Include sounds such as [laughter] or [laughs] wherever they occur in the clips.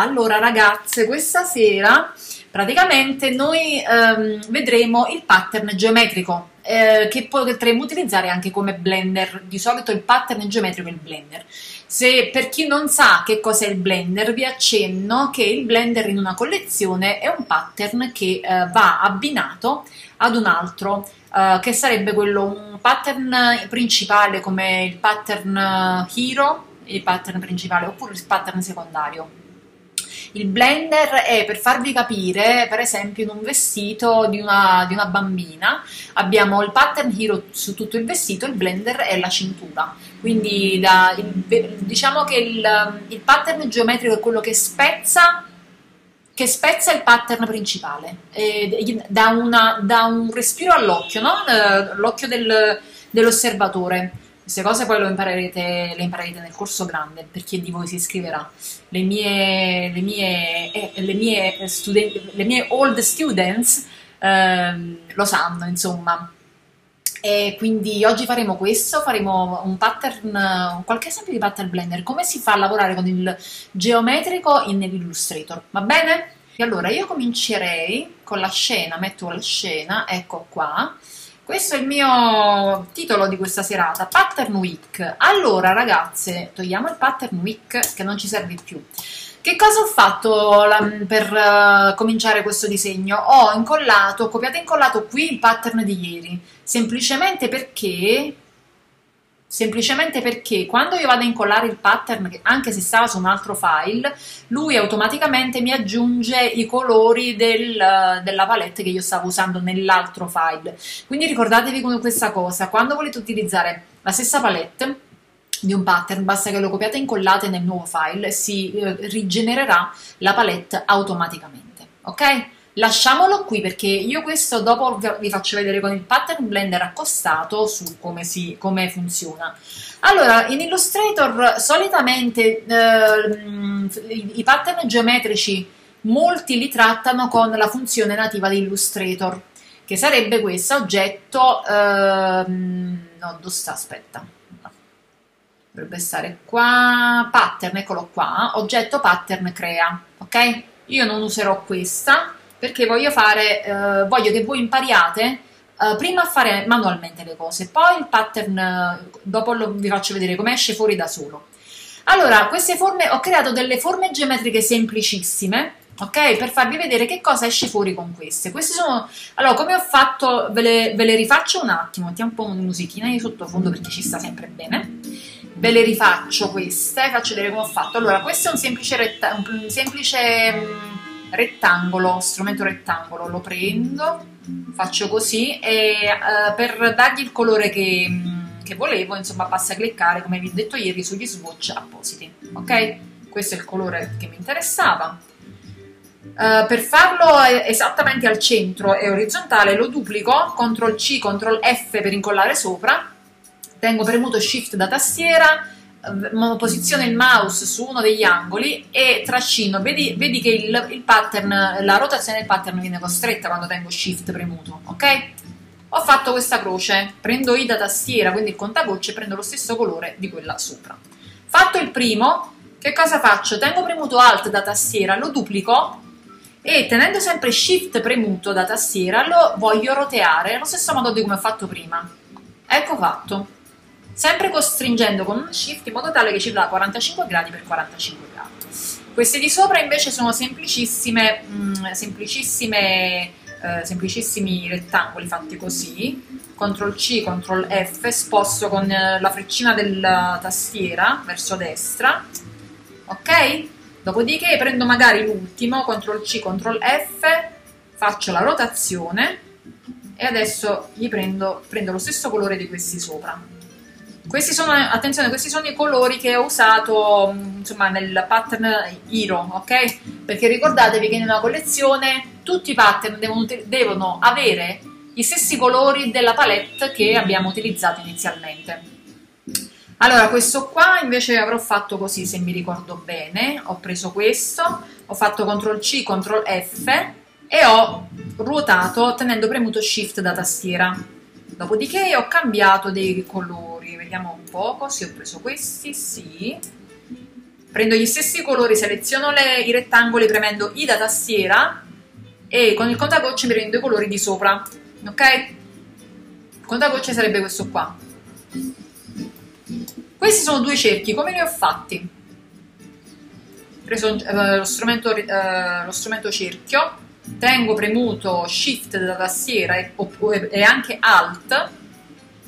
allora ragazze, questa sera praticamente noi ehm, vedremo il pattern geometrico eh, che potremmo utilizzare anche come blender. Di solito il pattern geometrico è il blender. Se per chi non sa che cos'è il blender, vi accenno che il blender in una collezione è un pattern che eh, va abbinato ad un altro, eh, che sarebbe quello un pattern principale come il pattern hero il pattern principale oppure il pattern secondario. Il blender è per farvi capire, per esempio, in un vestito di una, di una, bambina abbiamo il pattern hero su tutto il vestito, il blender è la cintura. Quindi da, il, diciamo che il, il, pattern geometrico è quello che spezza, che spezza il pattern principale, e, da, una, da, un respiro all'occhio, no? Eh, l'occhio del, dell'osservatore queste cose poi imparerete, le imparerete nel corso grande per chi di voi si iscriverà. Le mie, le mie, eh, le mie, student, le mie old students eh, lo sanno, insomma. E quindi oggi faremo questo, faremo un pattern, qualche esempio di pattern blender, come si fa a lavorare con il geometrico in Illustrator, va bene? E allora io comincerei con la scena, metto la scena, ecco qua, questo è il mio titolo di questa serata, Pattern Week. Allora ragazze, togliamo il Pattern Week che non ci serve più. Che cosa ho fatto per uh, cominciare questo disegno? Ho incollato, copiato e incollato qui il pattern di ieri, semplicemente perché semplicemente perché quando io vado a incollare il pattern, anche se stava su un altro file, lui automaticamente mi aggiunge i colori del, della palette che io stavo usando nell'altro file. Quindi ricordatevi come questa cosa, quando volete utilizzare la stessa palette, di un pattern, basta che lo copiate e incollate nel nuovo file, si eh, rigenererà la palette automaticamente, ok? Lasciamolo qui perché io questo dopo vi faccio vedere con il pattern blender accostato su come, si, come funziona. Allora, in Illustrator solitamente eh, i pattern geometrici molti li trattano con la funzione nativa di Illustrator, che sarebbe questa, oggetto, eh, no, dove sta? Aspetta, dovrebbe stare qua, pattern, eccolo qua, oggetto pattern crea, ok? Io non userò questa, perché voglio fare, eh, voglio che voi impariate eh, prima a fare manualmente le cose, poi il pattern, eh, dopo lo, vi faccio vedere come esce fuori da solo. Allora, queste forme, ho creato delle forme geometriche semplicissime, ok? Per farvi vedere che cosa esce fuori con queste. Queste sono, allora, come ho fatto, ve le, ve le rifaccio un attimo, mettiamo un po' una musichina di sottofondo perché ci sta sempre bene. Ve le rifaccio queste, faccio vedere come ho fatto. Allora, questo è un semplice, retta, un semplice mm, rettangolo, strumento rettangolo, lo prendo, faccio così e uh, per dargli il colore che, mm, che, volevo, insomma, basta cliccare, come vi ho detto ieri, sugli swatch appositi, ok? Questo è il colore che mi interessava. Uh, per farlo esattamente al centro e orizzontale lo duplico, CTRL C, CTRL F per incollare sopra, tengo premuto Shift da tastiera, posiziono il mouse su uno degli angoli e trascino, vedi, vedi che il, il, pattern, la rotazione del pattern viene costretta quando tengo shift premuto, ok? Ho fatto questa croce, prendo I da tastiera, quindi il contagocce, prendo lo stesso colore di quella sopra. Fatto il primo, che cosa faccio? Tengo premuto Alt da tastiera, lo duplico e tenendo sempre Shift premuto da tastiera lo voglio roteare allo stesso modo di come ho fatto prima. Ecco fatto sempre costringendo con un shift in modo tale che ci dà 45 gradi per 45 gradi. Queste di sopra invece sono semplicissime, mh, mm, semplicissime eh, semplicissimi rettangoli fatti così, CTRL C, CTRL F, sposto con eh, la freccina della tastiera verso destra, ok? Dopodiché prendo magari l'ultimo, CTRL C, CTRL F, faccio la rotazione e adesso gli prendo, prendo lo stesso colore di questi sopra. Questi sono, attenzione, questi sono i colori che ho usato insomma, nel pattern Hero, ok? Perché ricordatevi che in una collezione tutti i pattern devono, devono avere gli stessi colori della palette che abbiamo utilizzato inizialmente. Allora, questo qua invece avrò fatto così, se mi ricordo bene. Ho preso questo, ho fatto CTRL C, CTRL F e ho ruotato tenendo premuto Shift da tastiera. Dopodiché ho cambiato dei colori vediamo un po', così ho preso questi, sì, prendo gli stessi colori, seleziono le, i rettangoli premendo I da tastiera e con il contagocce mi prendo i colori di sopra, ok? Il contagocce sarebbe questo qua. Questi sono due cerchi, come li ho fatti? Ho preso eh, lo, strumento, eh, lo strumento cerchio, tengo premuto Shift da tastiera e, e anche Alt,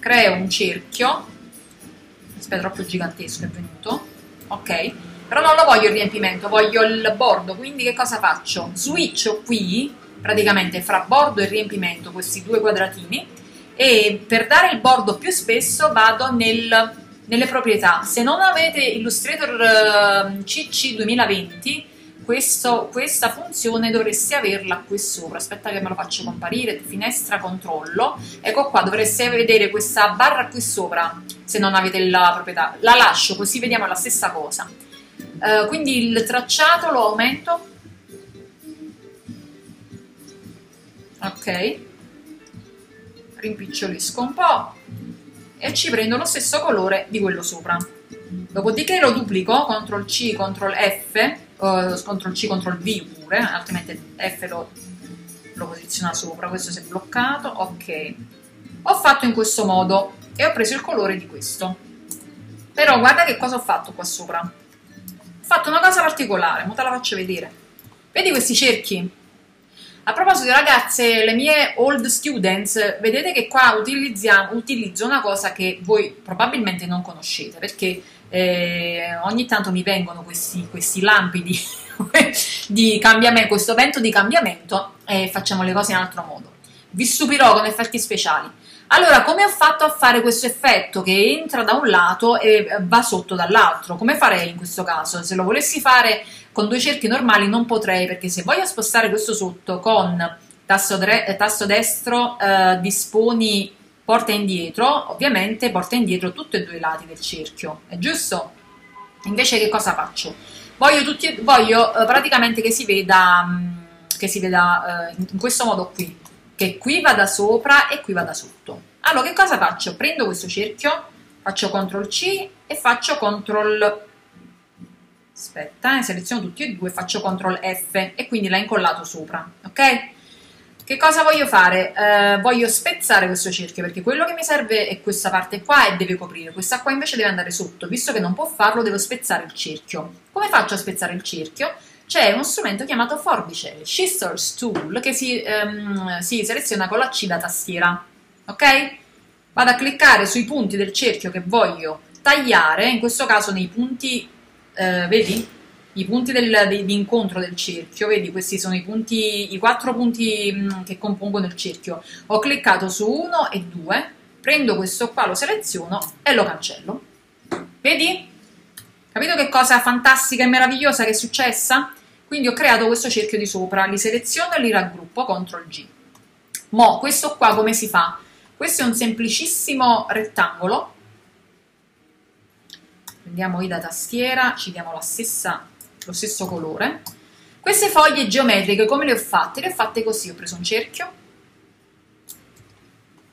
creo un cerchio, aspetta troppo gigantesco è venuto, ok? Però non lo voglio il riempimento, voglio il bordo, quindi che cosa faccio? Switcho qui, praticamente fra bordo e riempimento, questi due quadratini, e per dare il bordo più spesso vado nel, nelle proprietà. Se non avete Illustrator CC 2020, questo, questa funzione dovreste averla qui sopra. Aspetta che me lo faccio comparire, finestra controllo. Ecco qua, dovreste vedere questa barra qui sopra, se non avete la proprietà. La lascio così vediamo la stessa cosa. Uh, quindi il tracciato lo aumento. Ok. Rimpicciolisco un po' e ci prendo lo stesso colore di quello sopra. Dopodiché lo duplico, CTRL C, CTRL F, uh, CTRL C, CTRL V pure, altrimenti F lo, lo posiziona sopra, questo si è bloccato, ok. Ho fatto in questo modo e ho preso il colore di questo. Però guarda che cosa ho fatto qua sopra fatto una cosa particolare, mo te la faccio vedere. Vedi questi cerchi? A proposito ragazze, le mie old students, vedete che qua utilizzo una cosa che voi probabilmente non conoscete, perché eh, ogni tanto mi vengono questi, questi lampi di, [laughs] di cambiamento, questo vento di cambiamento e facciamo le cose in altro modo. Vi stupirò con effetti speciali. Allora, come ho fatto a fare questo effetto che entra da un lato e va sotto dall'altro? Come farei in questo caso? Se lo volessi fare con due cerchi normali non potrei, perché se voglio spostare questo sotto con tasto, tasto destro eh, disponi porta indietro, ovviamente porta indietro tutti e due i lati del cerchio, è giusto? Invece che cosa faccio? Voglio, tutti, voglio eh, praticamente che si veda, mm, che si veda eh, in questo modo qui, che qui vada sopra e qui vada sotto. Allora, che cosa faccio? Prendo questo cerchio, faccio CTRL C e faccio CTRL aspetta, eh, seleziono tutti e due, faccio CTRL F e quindi l'ha incollato sopra, ok? Che cosa voglio fare? Eh, voglio spezzare questo cerchio perché quello che mi serve è questa parte qua e deve coprire, questa qua invece deve andare sotto, visto che non può farlo devo spezzare il cerchio. Come faccio a spezzare il cerchio? c'è uno strumento chiamato forbice, Scissors Tool, che si, um, si seleziona con la C da tastiera. Ok? Vado a cliccare sui punti del cerchio che voglio tagliare, in questo caso nei punti, eh, vedi? I punti del, di, di, incontro del cerchio, vedi? Questi sono i punti, i quattro punti mh, mm, che compongono il cerchio. Ho cliccato su 1 e 2, prendo questo qua, lo seleziono e lo cancello. Vedi? Capito che cosa fantastica e meravigliosa che è successa? Quindi ho creato questo cerchio di sopra, li seleziono e li raggruppo, CTRL G. Mo, questo qua come si fa? Questo è un semplicissimo rettangolo. Prendiamo I da tastiera, ci diamo stessa, lo stesso colore. Queste foglie geometriche come le ho fatte? Le ho fatte così, ho preso un cerchio,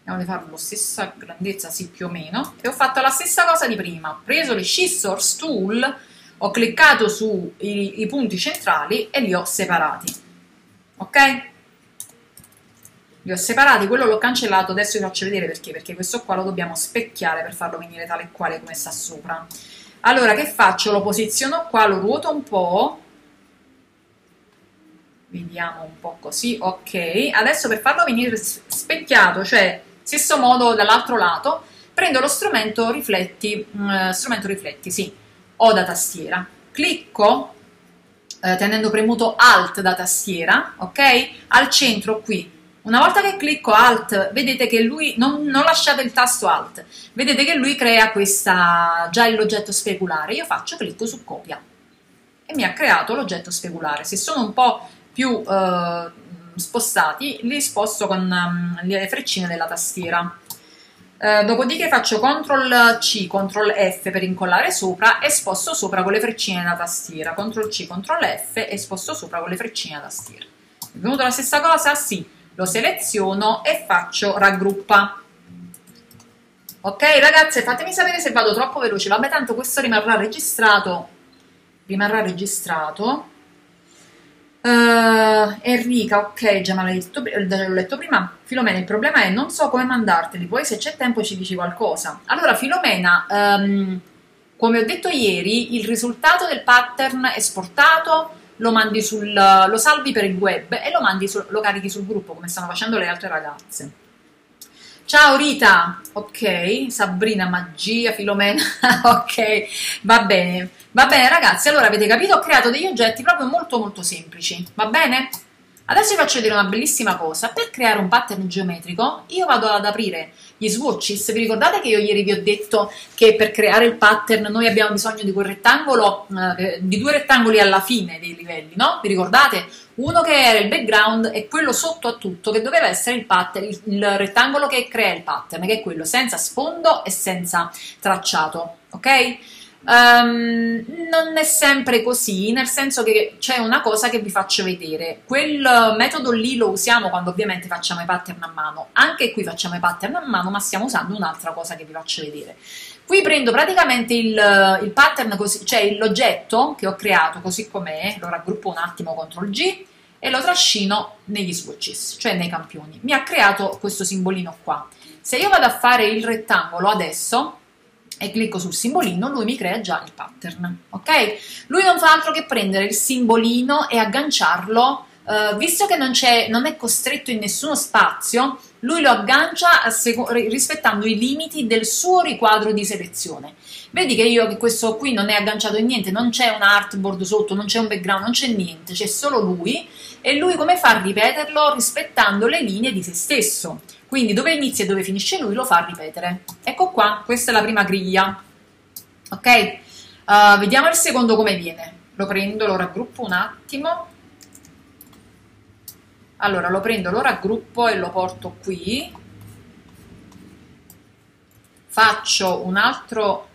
andiamo a farlo stessa grandezza, sì più o meno, e ho fatto la stessa cosa di prima, ho preso le scissors tool, ho cliccato sui punti centrali e li ho separati, ok? Li ho separati, quello l'ho cancellato, adesso vi faccio vedere perché, perché questo qua lo dobbiamo specchiare per farlo venire tale e quale come sta sopra. Allora, che faccio? Lo posiziono qua, lo ruoto un po', vediamo un po' così, ok. Adesso per farlo venire specchiato, cioè stesso modo dall'altro lato, prendo lo strumento rifletti, uh, strumento rifletti, sì, o da tastiera. Clicco eh, tenendo premuto Alt da tastiera, ok? Al centro qui. Una volta che clicco Alt, vedete che lui, non, non lasciate il tasto Alt, vedete che lui crea questa, già l'oggetto speculare. Io faccio clicco su copia e mi ha creato l'oggetto speculare. Se sono un po' più eh, spostati, li sposto con um, le freccine della tastiera. Eh, dopodiché faccio CTRL C, CTRL F per incollare sopra e sposto sopra con le freccine da tastiera. CTRL C, CTRL F e sposto sopra con le freccine da tastiera. È venuta la stessa cosa? Sì. Lo seleziono e faccio raggruppa. Ok ragazze, fatemi sapere se vado troppo veloce. Vabbè, tanto questo rimarrà registrato rimarrà registrato. Uh, Enrica, ok, già me l'ho letto prima. Filomena, il problema è non so come mandarteli, poi se c'è tempo ci dici qualcosa. Allora, Filomena, um, come ho detto ieri, il risultato del pattern esportato lo, sul, lo salvi per il web e lo, sul, lo carichi sul gruppo come stanno facendo le altre ragazze. Ciao Rita, ok, Sabrina, magia, Filomena, [laughs] ok, va bene, va bene ragazzi, allora avete capito, ho creato degli oggetti proprio molto molto semplici, va bene? Adesso vi faccio vedere una bellissima cosa, per creare un pattern geometrico io vado ad aprire gli swatches, vi ricordate che io ieri vi ho detto che per creare il pattern noi abbiamo bisogno di quel rettangolo, eh, di due rettangoli alla fine dei livelli, no? Vi ricordate? Uno che era il background e quello sotto a tutto che doveva essere il pattern, il, il rettangolo che crea il pattern, che è quello senza sfondo e senza tracciato, ok? Um, non è sempre così, nel senso che c'è una cosa che vi faccio vedere. Quel metodo lì lo usiamo quando ovviamente facciamo i pattern a mano. Anche qui facciamo i pattern a mano, ma stiamo usando un'altra cosa che vi faccio vedere. Qui prendo praticamente il, il pattern, così, cioè l'oggetto che ho creato così com'è, lo raggruppo un attimo CTRL G e lo trascino negli swatches, cioè nei campioni. Mi ha creato questo simbolino qua. Se io vado a fare il rettangolo adesso, e clicco sul simbolino, lui mi crea già il pattern, ok? Lui non fa altro che prendere il simbolino e agganciarlo, eh, visto che non, non, è costretto in nessuno spazio, lui lo aggancia rispettando i limiti del suo riquadro di selezione. Vedi che io che questo qui non è agganciato in niente, non c'è un artboard sotto, non c'è un background, non c'è niente, c'è solo lui e lui come fa a ripeterlo rispettando le linee di se stesso. Quindi dove inizia e dove finisce lui lo fa ripetere. Ecco qua, questa è la prima griglia. Ok? Uh, vediamo il secondo come viene. Lo prendo, lo raggruppo un attimo. Allora, lo prendo, lo raggruppo e lo porto qui. Faccio un altro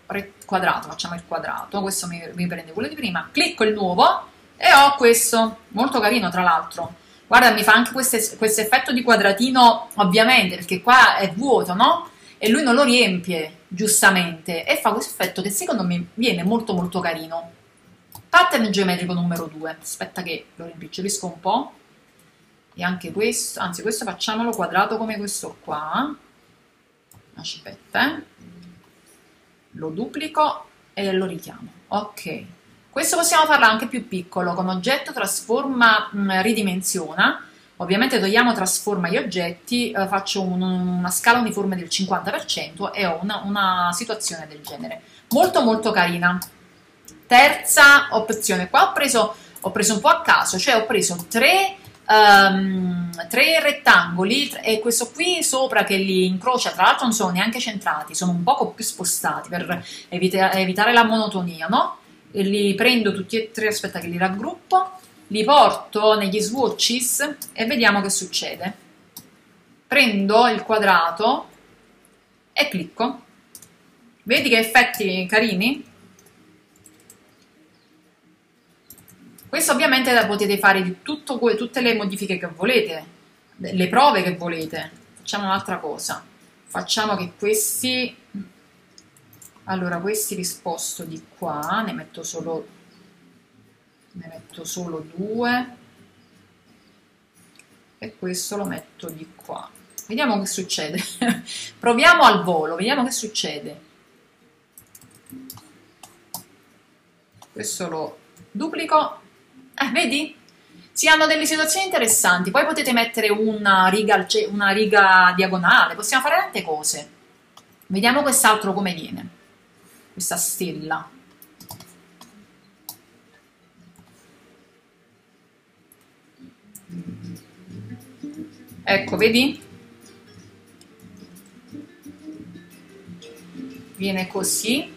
quadrato, facciamo il quadrato, questo mi, mi prende quello di prima. Clicco il nuovo e ho questo, molto carino tra l'altro Guarda, mi fa anche questo effetto di quadratino, ovviamente, perché qua è vuoto, no? E lui non lo riempie, giustamente, e fa questo effetto che secondo me viene molto molto carino. Pattern geometrico numero 2. Aspetta che lo rimpicciolisco un po'. E anche questo, anzi questo facciamolo quadrato come questo qua. Aspetta, eh. Lo duplico e lo richiamo. Ok. Questo possiamo farlo anche più piccolo, con oggetto trasforma mh, mm, ridimensiona, ovviamente togliamo trasforma gli oggetti, eh, faccio un, una scala uniforme del 50% e ho una, una situazione del genere. Molto molto carina. Terza opzione, qua ho preso, ho preso un po' a caso, cioè ho preso tre Um, tre rettangoli e questo qui sopra che li incrocia, tra l'altro non sono neanche centrati, sono un poco più spostati per evita evitare la monotonia, no? Li prendo tutti e tre, aspetta che li raggruppo, li porto negli swatches e vediamo che succede. Prendo il quadrato e clicco. Vedi che effetti carini? Questo ovviamente la potete fare di tutto, tutte le modifiche che volete, le prove che volete. Facciamo un'altra cosa. Facciamo che questi allora questi li sposto di qua ne metto solo ne metto solo due. E questo lo metto di qua. Vediamo che succede. [laughs] Proviamo al volo vediamo che succede. Questo lo duplico. Eh, vedi? si hanno delle situazioni interessanti. Poi potete mettere una riga, una riga diagonale. Possiamo fare tante cose. Vediamo quest'altro come viene questa stella. Ecco, vedi? Viene così.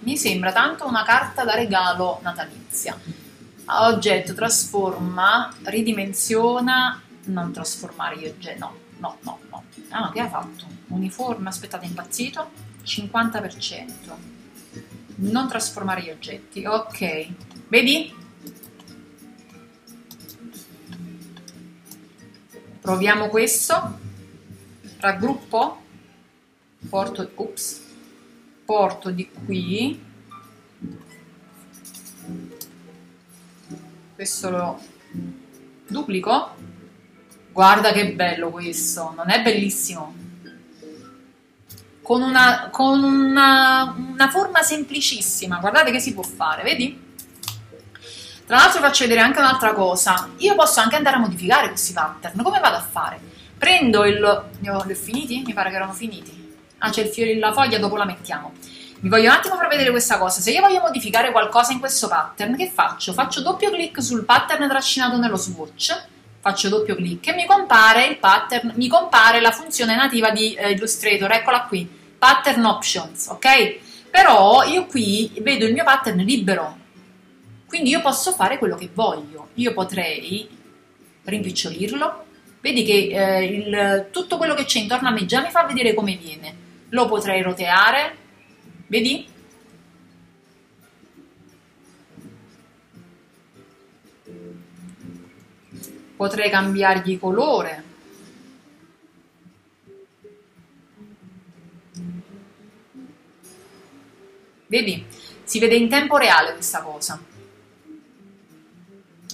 Mi sembra tanto una carta da regalo natalizia. Oggetto trasforma, ridimensiona, non trasformare gli oggetti, no, no, no, no. Ah, che ha fatto? Uniforme, aspettate, impazzito? 50% non trasformare gli oggetti. Ok. Vedi? Proviamo questo. Raggruppo. Porto ups. Porto di qui. Questo lo duplico. Guarda che bello questo. Non è bellissimo con una, con una, una forma semplicissima. Guardate che si può fare vedi? Tra l'altro faccio vedere anche un'altra cosa. Io posso anche andare a modificare questi pattern. Come vado a fare? Prendo il li ho finiti? mi pare che erano finiti. Ah c'è il fiore la foglia dopo la mettiamo. Mi voglio un attimo far vedere questa cosa. Se io voglio modificare qualcosa in questo pattern, che faccio? Faccio doppio clic sul pattern trascinato nello swatch, faccio doppio clic e mi compare il pattern, mi compare la funzione nativa di eh, Illustrator, eccola qui, pattern options, ok? Però io qui vedo il mio pattern libero, quindi io posso fare quello che voglio. Io potrei rimpicciolirlo, vedi che eh, il, tutto quello che c'è intorno a me già mi fa vedere come viene. Lo potrei roteare, Vedi? Potrei cambiargli colore. Vedi? Si vede in tempo reale questa cosa.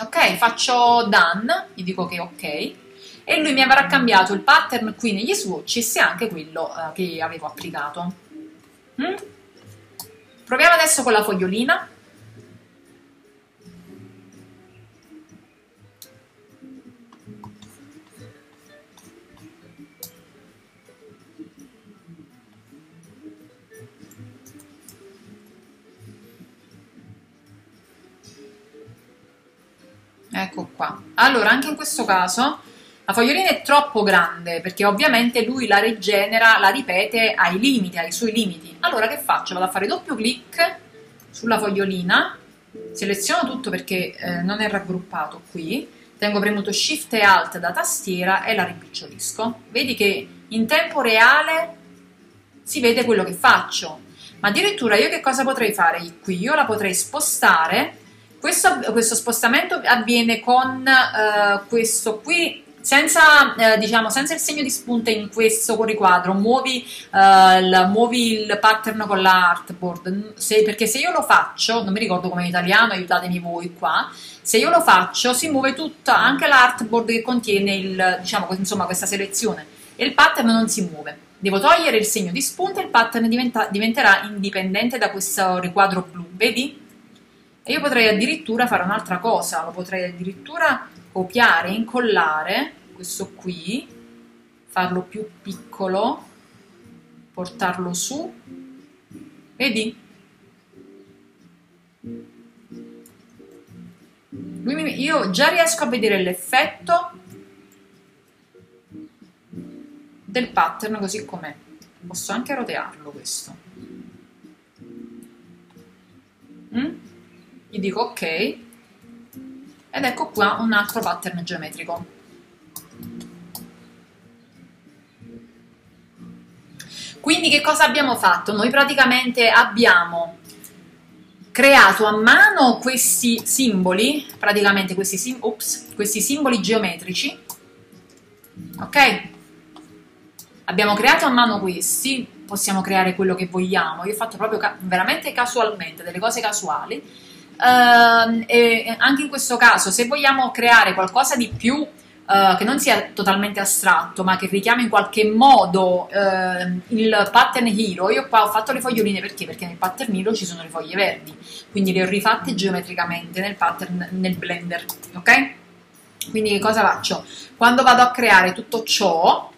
Ok, faccio done, gli dico che ok, e lui mi avrà cambiato il pattern qui negli swatches e anche quello uh, che avevo applicato. Mm? Proviamo adesso con la fogliolina. Ecco qua. Allora, anche in questo caso la fogliolina è troppo grande perché ovviamente lui la rigenera, la ripete ai limiti, ai suoi limiti. Allora che faccio? Vado a fare doppio clic sulla fogliolina, seleziono tutto perché eh, non è raggruppato qui, tengo premuto Shift e Alt da tastiera e la rimpicciolisco. Vedi che in tempo reale si vede quello che faccio. Ma addirittura io che cosa potrei fare qui? Io la potrei spostare questo, questo, spostamento avviene con uh, questo qui senza, eh, diciamo, senza il segno di spunta in questo riquadro, muovi, eh, il, muovi il pattern con la artboard, se, perché se io lo faccio, non mi ricordo come in italiano, aiutatemi voi qua, se io lo faccio si muove tutta, anche l'artboard che contiene il, diciamo, insomma, questa selezione e il pattern non si muove. Devo togliere il segno di spunta e il pattern diventa, diventerà indipendente da questo riquadro blu, vedi? E io potrei addirittura fare un'altra cosa, lo potrei addirittura copiare, incollare questo qui, farlo più piccolo, portarlo su, vedi? Mi, io già riesco a vedere l'effetto del pattern così com'è. Posso anche rotearlo questo. Mm? Gli dico ok ed ecco qua un altro pattern geometrico. Quindi che cosa abbiamo fatto? Noi praticamente abbiamo creato a mano questi simboli, praticamente questi, sim ups, questi simboli geometrici, ok? Abbiamo creato a mano questi, possiamo creare quello che vogliamo, io ho fatto proprio ca veramente casualmente, delle cose casuali, e anche in questo caso, se vogliamo creare qualcosa di più uh, che non sia totalmente astratto, ma che richiami in qualche modo uh, il pattern hero, io qua ho fatto le foglioline perché? Perché nel pattern hero ci sono le foglie verdi, quindi le ho rifatte geometricamente nel pattern nel blender, ok? Quindi cosa faccio? Quando vado a creare tutto ciò,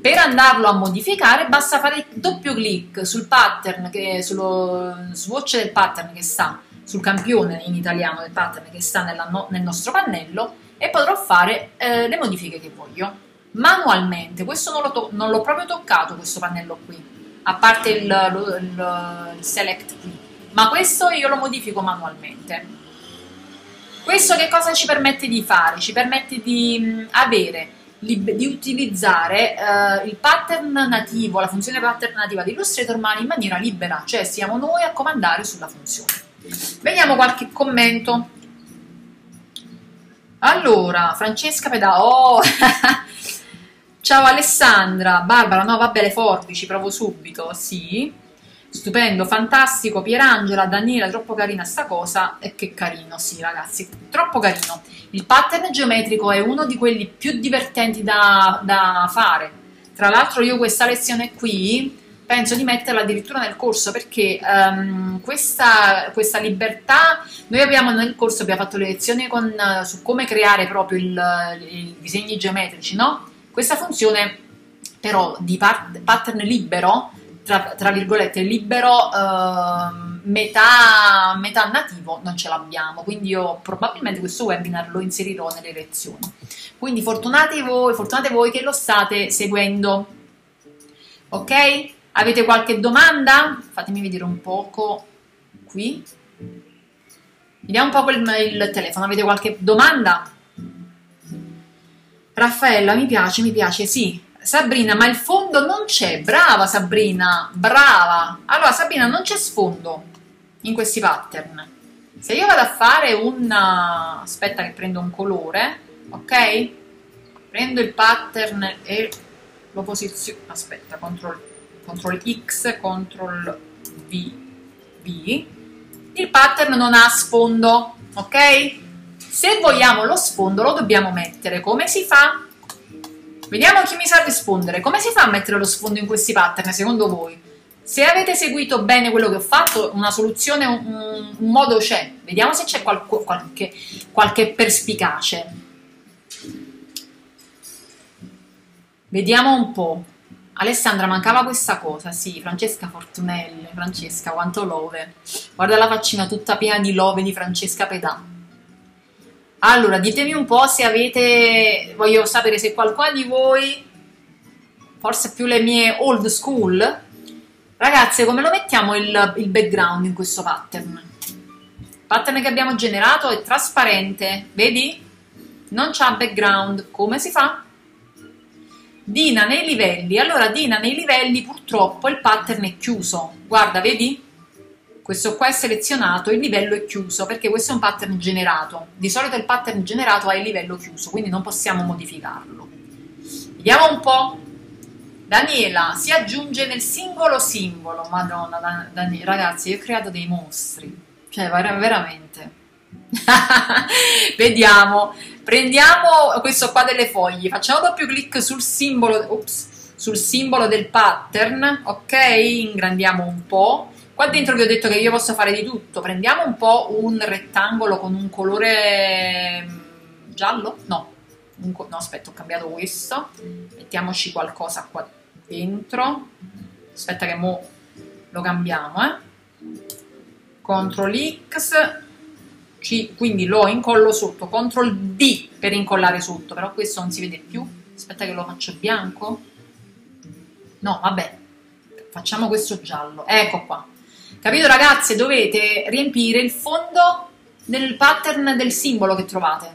per andarlo a modificare basta fare doppio clic sul pattern, che, sullo swatch del pattern che sta sul campione in italiano del pattern che sta no, nel nostro pannello e potrò fare eh, le modifiche che voglio manualmente. Questo non, non l'ho proprio toccato, questo pannello qui, a parte il, il, il, select qui, ma questo io lo modifico manualmente. Questo che cosa ci permette di fare? Ci permette di avere di utilizzare uh, il pattern nativo, la funzione pattern nativa di Illustrator ma in maniera libera, cioè siamo noi a comandare sulla funzione. Vediamo qualche commento. Allora, Francesca Peda, oh! [laughs] Ciao Alessandra, Barbara, no vabbè le forbici, provo subito, sì. Stupendo, fantastico, Pierangela, Daniela, troppo carina sta cosa e che carino, sì ragazzi, troppo carino. Il pattern geometrico è uno di quelli più divertenti da, da fare. Tra l'altro io questa lezione qui penso di metterla addirittura nel corso perché um, questa, questa, libertà, noi abbiamo nel corso abbiamo fatto le lezioni con, uh, su come creare proprio il, i disegni geometrici, no? Questa funzione però di part, pattern libero tra, tra virgolette, libero eh, metà, metà nativo non ce l'abbiamo, quindi io probabilmente questo webinar lo inserirò nelle lezioni. Quindi fortunate voi, fortunate voi che lo state seguendo. Ok? Avete qualche domanda? Fatemi vedere un poco qui. Vediamo un po' il, il telefono. Avete qualche domanda? Raffaella, mi piace, mi piace, sì. Sabrina, ma il fondo non c'è. Brava Sabrina, brava. Allora Sabrina, non c'è sfondo in questi pattern. Se io vado a fare un... aspetta che prendo un colore, ok? Prendo il pattern e lo posiziono... Aspetta, control, control X, control V, V. Il pattern non ha sfondo, ok? Se vogliamo lo sfondo lo dobbiamo mettere. Come si fa? Vediamo chi mi sa rispondere. Come si fa a mettere lo sfondo in questi pattern, secondo voi? Se avete seguito bene quello che ho fatto, una soluzione, un, un modo c'è. Vediamo se c'è qualche, qualche, qualche perspicace. Vediamo un po'. Alessandra, mancava questa cosa, sì, Francesca Fortunelle, Francesca, quanto love. Guarda la faccina tutta piena di love di Francesca Pedà. Allora, ditemi un po' se avete, voglio sapere se qualcuno di voi, forse più le mie old school, ragazze, come lo mettiamo il, il background in questo pattern? Il pattern che abbiamo generato è trasparente, vedi? Non c'ha background, come si fa? Dina nei livelli, allora Dina nei livelli purtroppo il pattern è chiuso, guarda, vedi? questo qua è selezionato, il livello è chiuso perché questo è un pattern generato. Di solito il pattern generato ha il livello chiuso, quindi non possiamo modificarlo. Vediamo un po'. Daniela si aggiunge nel singolo simbolo. Madonna, Dan- Dan- ragazzi, io ho creato dei mostri. Cioè, veramente. [laughs] Vediamo. Prendiamo questo qua delle foglie, facciamo doppio clic sul simbolo, ops, sul simbolo del pattern, ok? Ingrandiamo un po' Qua dentro vi ho detto che io posso fare di tutto. Prendiamo un po' un rettangolo con un colore mm, giallo? No. Co- no, aspetta, ho cambiato questo. Mettiamoci qualcosa qua dentro. Aspetta che mo lo cambiamo, eh. Ctrl X, C, quindi lo incollo sotto. Ctrl D per incollare sotto, però questo non si vede più. Aspetta che lo faccio bianco. No, vabbè. Facciamo questo giallo. Ecco qua Capito ragazze? Dovete riempire il fondo del pattern del simbolo che trovate.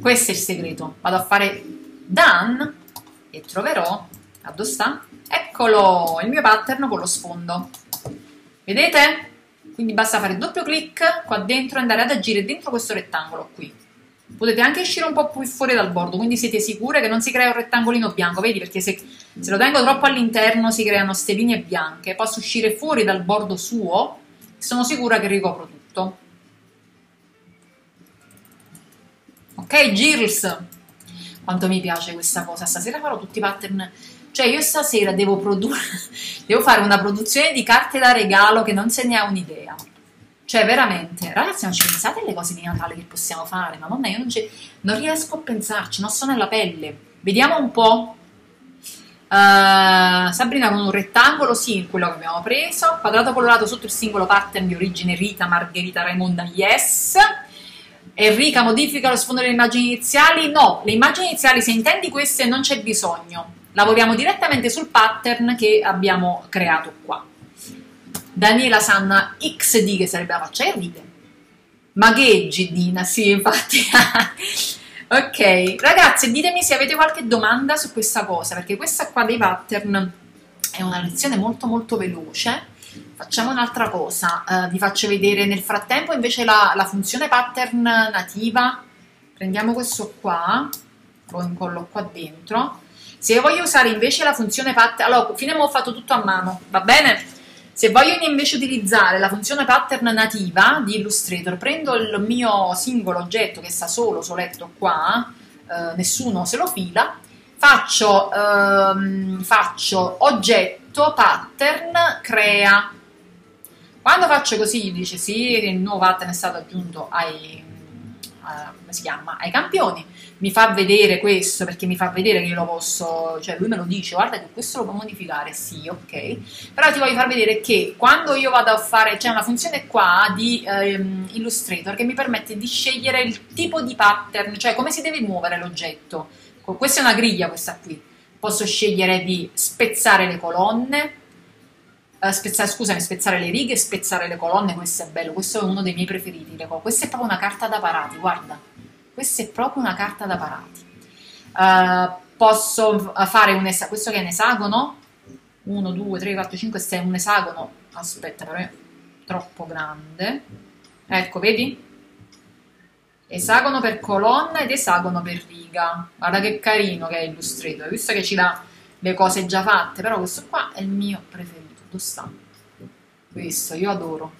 Questo è il segreto. Vado a fare done e troverò, a dove sta? Eccolo, il mio pattern con lo sfondo. Vedete? Quindi basta fare doppio clic qua dentro e andare ad agire dentro questo rettangolo qui. Potete anche uscire un po' più fuori dal bordo, quindi siete sicure che non si crea un rettangolino bianco, vedi? Perché se, se lo tengo troppo all'interno si creano ste linee bianche, posso uscire fuori dal bordo suo e sono sicura che ricopro tutto. Ok, Girls, quanto mi piace questa cosa, stasera farò tutti i pattern, cioè io stasera devo, produrre, [laughs] devo fare una produzione di carte da regalo che non se ne ha un'idea. Cioè, veramente, ragazzi, non ci pensate alle cose di Natale che possiamo fare? Madonna, io non, ci, non riesco a pensarci, non sto nella pelle. Vediamo un po'. Uh, Sabrina con un rettangolo, sì, quello che abbiamo preso. Quadrato colorato sotto il singolo pattern di origine Rita, Margherita, Raimonda, yes. Enrica modifica lo sfondo delle immagini iniziali? No, le immagini iniziali, se intendi queste, non c'è bisogno. Lavoriamo direttamente sul pattern che abbiamo creato qua. Daniela Sanna XD che sarebbe la faccia che ride. Magheggi Dina, sì infatti. [laughs] ok, ragazzi ditemi se avete qualche domanda su questa cosa, perché questa qua dei pattern è una lezione molto molto veloce. Facciamo un'altra cosa, uh, vi faccio vedere nel frattempo invece la, la funzione pattern nativa. Prendiamo questo qua, lo incollo qua dentro. Se io voglio usare invece la funzione pattern, allora fino a ora ho fatto tutto a mano, va bene? Se voglio invece utilizzare la funzione pattern nativa di Illustrator, prendo il mio singolo oggetto che sta solo, soletto qua, eh, nessuno se lo fila, faccio, ehm, faccio oggetto pattern crea. Quando faccio così dice sì, il nuovo pattern è stato aggiunto ai, come si chiama, ai campioni mi fa vedere questo perché mi fa vedere che io lo posso, cioè lui me lo dice, guarda che questo lo può modificare, sì, ok, però ti voglio far vedere che quando io vado a fare, c'è una funzione qua di ehm, Illustrator che mi permette di scegliere il tipo di pattern, cioè come si deve muovere l'oggetto, questa è una griglia questa qui, posso scegliere di spezzare le colonne, eh, spezzare, scusami, spezzare le righe, spezzare le colonne, questo è bello, questo è uno dei miei preferiti, questa è proprio una carta da parati, guarda questa è proprio una carta da parati. Uh, posso fare un esagono, questo che è un esagono? 1, 2, 3, 4, 5, 6, un esagono, aspetta però è troppo grande. Ecco, vedi? Esagono per colonna ed esagono per riga. Guarda che carino che è illustrato, visto che ci dà le cose già fatte, però questo qua è il mio preferito. Dove sta? Questo, io adoro.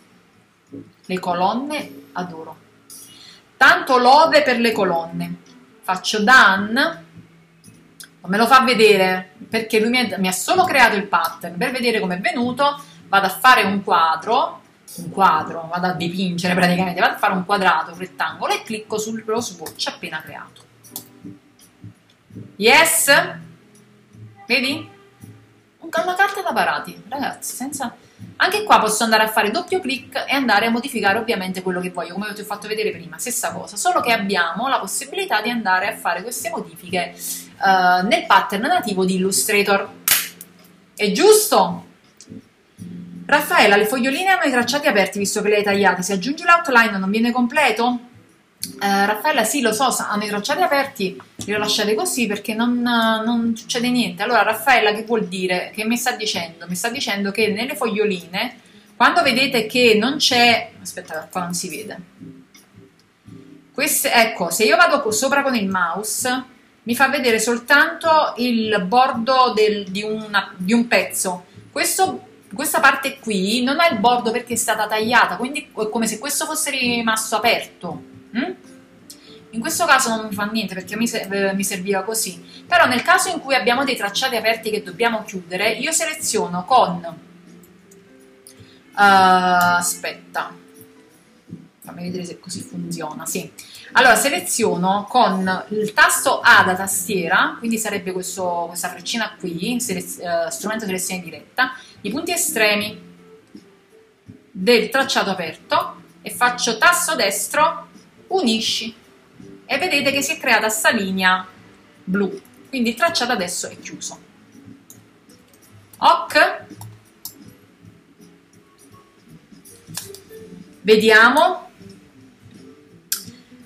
Le colonne adoro tanto lode per le colonne. Faccio done, non me lo fa vedere perché lui mi, mi ha solo creato il pattern. Per vedere come è venuto vado a fare un quadro, un quadro, vado a dipingere praticamente, vado a fare un quadrato, un rettangolo e clicco sullo swatch appena creato. Yes? Vedi? Una carta da parati, ragazzi, senza anche qua posso andare a fare doppio clic e andare a modificare ovviamente quello che voglio, come vi ho fatto vedere prima, stessa cosa, solo che abbiamo la possibilità di andare a fare queste modifiche uh, nel pattern nativo di Illustrator. È giusto? Raffaella, le foglioline hanno i tracciati aperti visto che le hai tagliate, se aggiungi l'outline non viene completo? Eh, Raffaella, sì, lo so, hanno i tracciati aperti, li ho lasciati così perché non, non, succede niente. Allora, Raffaella, che vuol dire? Che mi sta dicendo? Mi sta dicendo che nelle foglioline, quando vedete che non c'è... Aspetta, qua non si vede. Queste, ecco, se io vado sopra con il mouse, mi fa vedere soltanto il bordo del, di, una, di, un pezzo. Questo, questa parte qui non ha il bordo perché è stata tagliata, quindi è come se questo fosse rimasto aperto Mm? In questo caso non mi fa niente perché mi, mi, serviva così, però nel caso in cui abbiamo dei tracciati aperti che dobbiamo chiudere, io seleziono con... Uh, aspetta, fammi vedere se così funziona, sì. Allora seleziono con il tasto A da tastiera, quindi sarebbe questo, questa freccina qui, selez uh, strumento selezione diretta, i punti estremi del tracciato aperto e faccio tasto destro unisci. E vedete che si è creata questa linea blu quindi il tracciato adesso è chiuso. Ok. Vediamo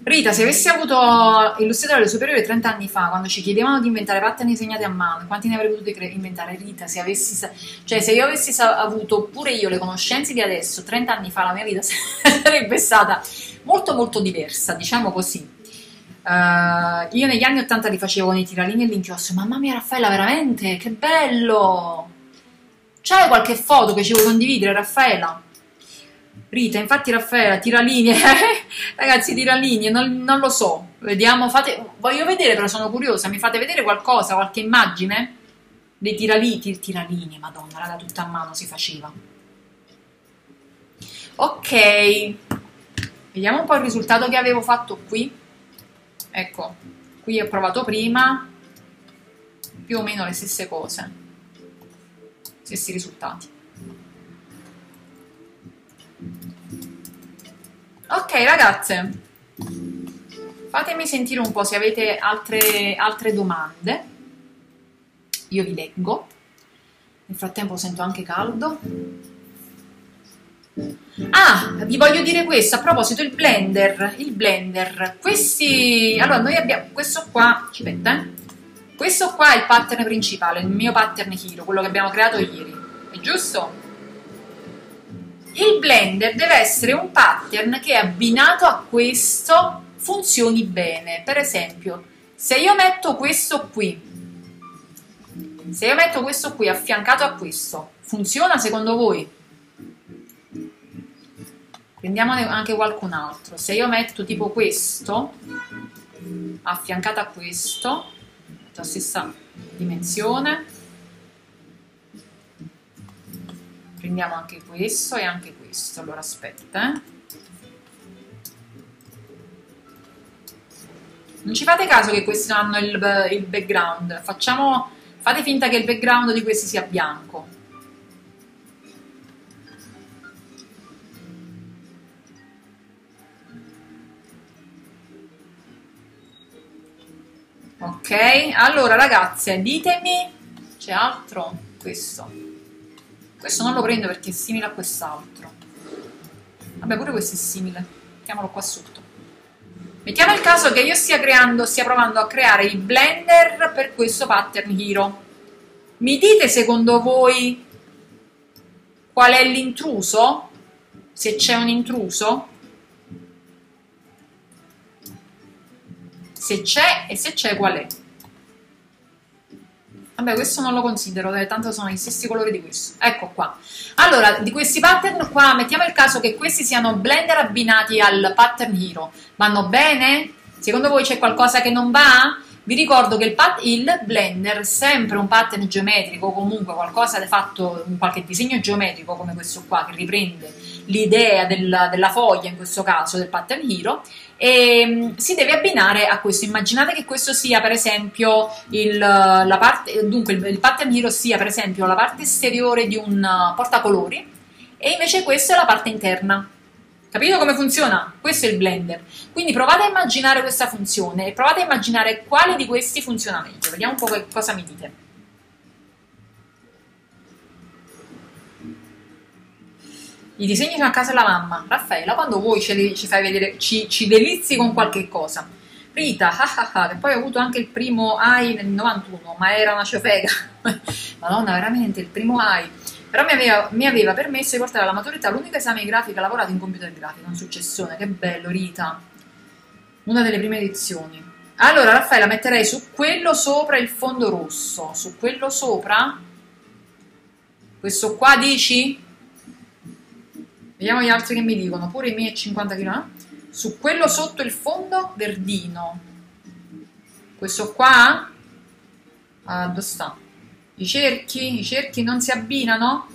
Rita, se avessi avuto illustratore alle superiori 30 anni fa, quando ci chiedevano di inventare pattern disegnati a mano, quanti ne avrei potuti inventare? Rita, se avessi, cioè se io avessi avuto pure io le conoscenze di adesso, 30 anni fa, la mia vita [laughs] sarebbe stata molto molto diversa, diciamo così. Uh, io negli anni 80 li facevo con i tiralini e l'inchiostro, mamma mia Raffaella, veramente, che bello! C'hai qualche foto che ci vuoi condividere, Raffaella? Rita, infatti Raffaella, tiralini, [laughs] ragazzi, tiralini, non, non lo so, vediamo, fate, voglio vedere però sono curiosa, mi fate vedere qualcosa, qualche immagine? Dei tiralini, tiralini, madonna, raga, tutta a mano si faceva. Ok, Vediamo un po' il risultato che avevo fatto qui. Ecco, qui ho provato prima più o meno le stesse cose, stessi risultati. Ok ragazze, fatemi sentire un po' se avete altre, altre domande. Io vi leggo. Nel frattempo sento anche caldo. Ah, vi voglio dire questo, a proposito, il blender, il blender, questi, allora noi abbiamo, questo qua, aspetta, eh? questo qua è il pattern principale, il mio pattern hero, quello che abbiamo creato ieri, è giusto? Il blender deve essere un pattern che abbinato a questo funzioni bene, per esempio, se io metto questo qui, se io metto questo qui affiancato a questo, funziona secondo voi? prendiamone anche qualcun altro se io metto tipo questo affiancato a questo la stessa dimensione prendiamo anche questo e anche questo. Allora aspetta eh. non ci fate caso che questi hanno il, il background. Facciamo fate finta che il background di questi sia bianco. Ok allora ragazze ditemi c'è altro? Questo questo non lo prendo perché è simile a quest'altro. Vabbè pure questo è simile. Mettiamolo qua sotto. Mettiamo il caso che io stia creando stia provando a creare il blender per questo pattern hero. Mi dite secondo voi qual è l'intruso? Se c'è un intruso? Se c'è e se c'è qual è. Vabbè, questo non lo considero, tanto sono gli stessi colori di questo. Ecco qua. Allora, di questi pattern qua, mettiamo il caso che questi siano blender abbinati al pattern hero. Vanno bene? Secondo voi c'è qualcosa che non va? Vi ricordo che il, il, blender, sempre un pattern geometrico, comunque qualcosa fatto, qualche disegno geometrico come questo qua, che riprende l'idea della, della foglia, in questo caso del pattern hero, e mm, si deve abbinare a questo. Immaginate che questo sia per esempio il, la parte, dunque il, il pattern hero sia per esempio la parte esteriore di un uh, portacolori e invece questa è la parte interna. Capito come funziona? Questo è il blender. Quindi provate a immaginare questa funzione e provate a immaginare quale di questi funziona meglio. Vediamo un po' cosa mi dite. I disegni sono a casa della mamma. Raffaella, quando vuoi ci, ci fai vedere, ci, ci, delizi con qualche cosa. Rita, [laughs] ah ah ah, che poi ho avuto anche il primo AI nel 91, ma era una ciofega. [laughs] Madonna, veramente, il primo AI. Però mi aveva, mi aveva, permesso di portare alla maturità l'unico esame di grafica lavorato in computer grafico, un successone. Che bello, Rita. Una delle prime edizioni. Allora, Raffaella, metterei su quello sopra il fondo rosso. Su quello sopra? Questo qua dici? Vediamo gli altri che mi dicono, pure i miei 50 kg. Su quello sotto il fondo verdino. Questo qua? Ah, dove sta? I cerchi? I cerchi non si abbinano?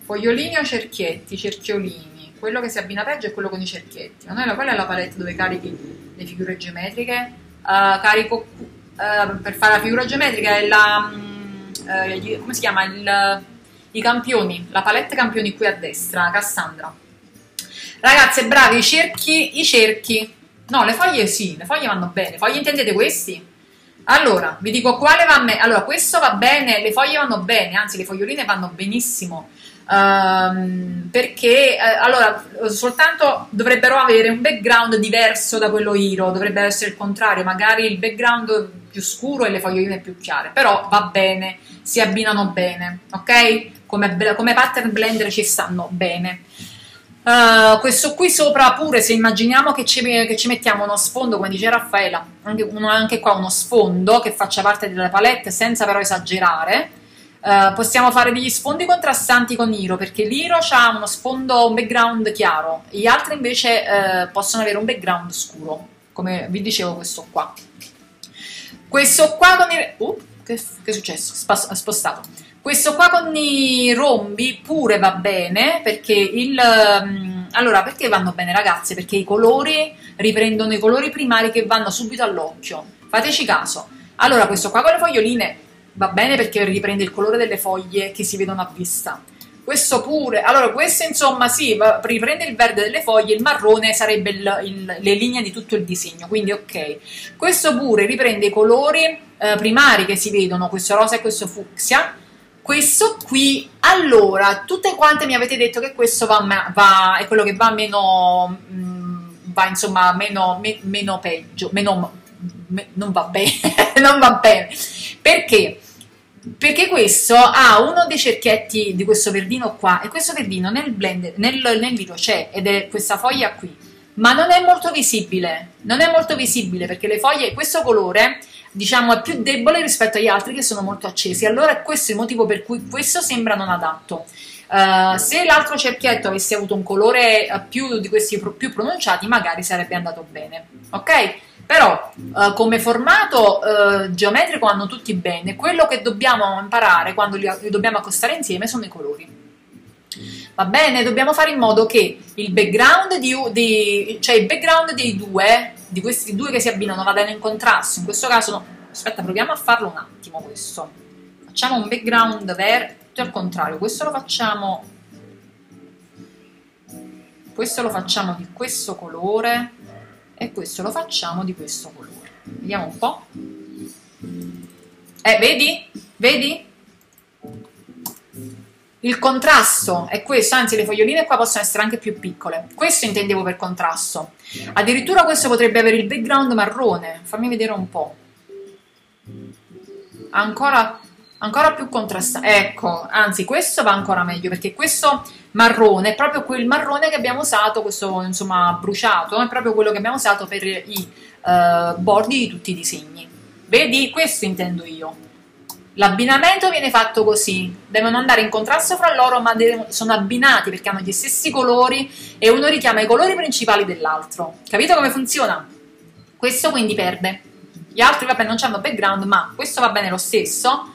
Fogliolini o cerchietti? Cerchiolini. Quello che si abbina peggio è quello con i cerchietti. Ma noi, quella è la palette dove carichi le figure geometriche. Uh, carico uh, per fare la figura geometrica è la... Uh, come si chiama? Il i campioni, la palette campioni qui a destra, Cassandra. Ragazze, bravi, i cerchi, i cerchi. No, le foglie sì, le foglie vanno bene. Foglie intendete questi? Allora, vi dico quale va a me. Allora, questo va bene, le foglie vanno bene, anzi le foglioline vanno benissimo. Um, perché eh, allora soltanto dovrebbero avere un background diverso da quello Hero, dovrebbe essere il contrario, magari il background più scuro e le foglioline più chiare, però va bene, si abbinano bene, ok? Come, come pattern blender ci stanno bene. Uh, questo qui sopra pure se immaginiamo che ci, che ci, mettiamo uno sfondo come dice Raffaella anche, uno, anche, qua uno sfondo che faccia parte della palette senza però esagerare uh, possiamo fare degli sfondi contrastanti con Iro perché l'Iro ha uno sfondo un background chiaro gli altri invece uh, possono avere un background scuro come vi dicevo questo qua questo qua con il... Uh, che, che è successo? Spas spostato questo qua con i rombi pure va bene perché il... Um, allora, perché vanno bene ragazze? Perché i colori riprendono i colori primari che vanno subito all'occhio. Fateci caso. Allora, questo qua con le foglioline va bene perché riprende il colore delle foglie che si vedono a vista. Questo pure, allora questo insomma sì, riprende il verde delle foglie, il marrone sarebbe il, il, le linee di tutto il disegno, quindi ok. Questo pure riprende i colori eh, primari che si vedono, questo rosa e questo fucsia, questo qui, allora, tutte quante mi avete detto che questo va, va è quello che va meno, mm, va insomma meno, me, meno peggio, meno, me, non va bene, [laughs] non va bene. Perché? Perché questo ha uno dei cerchietti di questo verdino qua e questo verdino nel blender, nel, nel video c'è ed è questa foglia qui, ma non è molto visibile, non è molto visibile perché le foglie, questo colore diciamo, è più debole rispetto agli altri che sono molto accesi. Allora è questo il motivo per cui questo sembra non adatto. Uh, se l'altro cerchietto avesse avuto un colore uh, più di questi pro- più pronunciati, magari sarebbe andato bene, ok? Però uh, come formato geometrico vanno tutti bene. Quello che dobbiamo imparare quando li, li dobbiamo accostare insieme sono i colori. Va bene, dobbiamo fare in modo che il background, di, di, cioè il background dei due, di questi due che si abbinano, vadano in contrasto. In questo caso, no. aspetta, proviamo a farlo un attimo questo. Facciamo un background verde al contrario questo lo facciamo questo lo facciamo di questo colore e questo lo facciamo di questo colore vediamo un po' eh vedi? vedi? Il contrasto è questo, anzi le foglioline qua possono essere anche più piccole questo intendevo per contrasto addirittura questo potrebbe avere il background marrone fammi vedere un po' ancora ancora più contrastato. Ecco, anzi, questo va ancora meglio perché questo marrone è proprio quel marrone che abbiamo usato, questo insomma bruciato, è proprio quello che abbiamo usato per i uh, bordi di tutti i disegni. Vedi, questo intendo io. L'abbinamento viene fatto così, devono andare in contrasto fra loro, ma sono abbinati perché hanno gli stessi colori e uno richiama i colori principali dell'altro. Capito come funziona? Questo quindi perde. Gli altri, vabbè, non hanno background, ma questo va bene lo stesso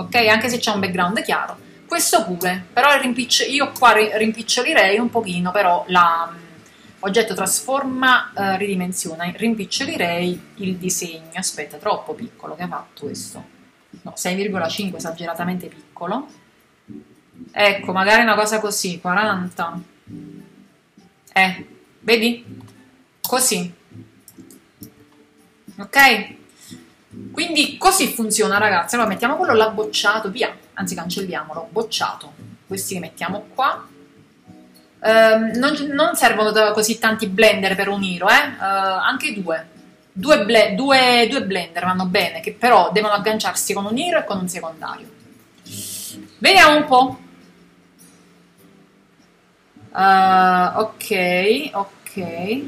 ok? Anche se c'è un background chiaro. Questo pure, però io qua rimpicciolirei un pochino, però l'oggetto mm, trasforma, eh, ridimensiona, rimpicciolirei il disegno. Aspetta, troppo piccolo che ha fatto questo. No, 6,5 esageratamente piccolo. Ecco, magari una cosa così, 40. Eh, vedi? Così. Ok? Quindi così funziona ragazzi, allora mettiamo quello là bocciato, via, anzi cancelliamolo, bocciato, questi che mettiamo qua. Uh, non, non, servono così tanti blender per un Hero, eh? uh, anche due. Due, ble due, due, blender vanno bene, che però devono agganciarsi con un Hero e con un secondario. Vediamo un po'. Uh, ok, ok.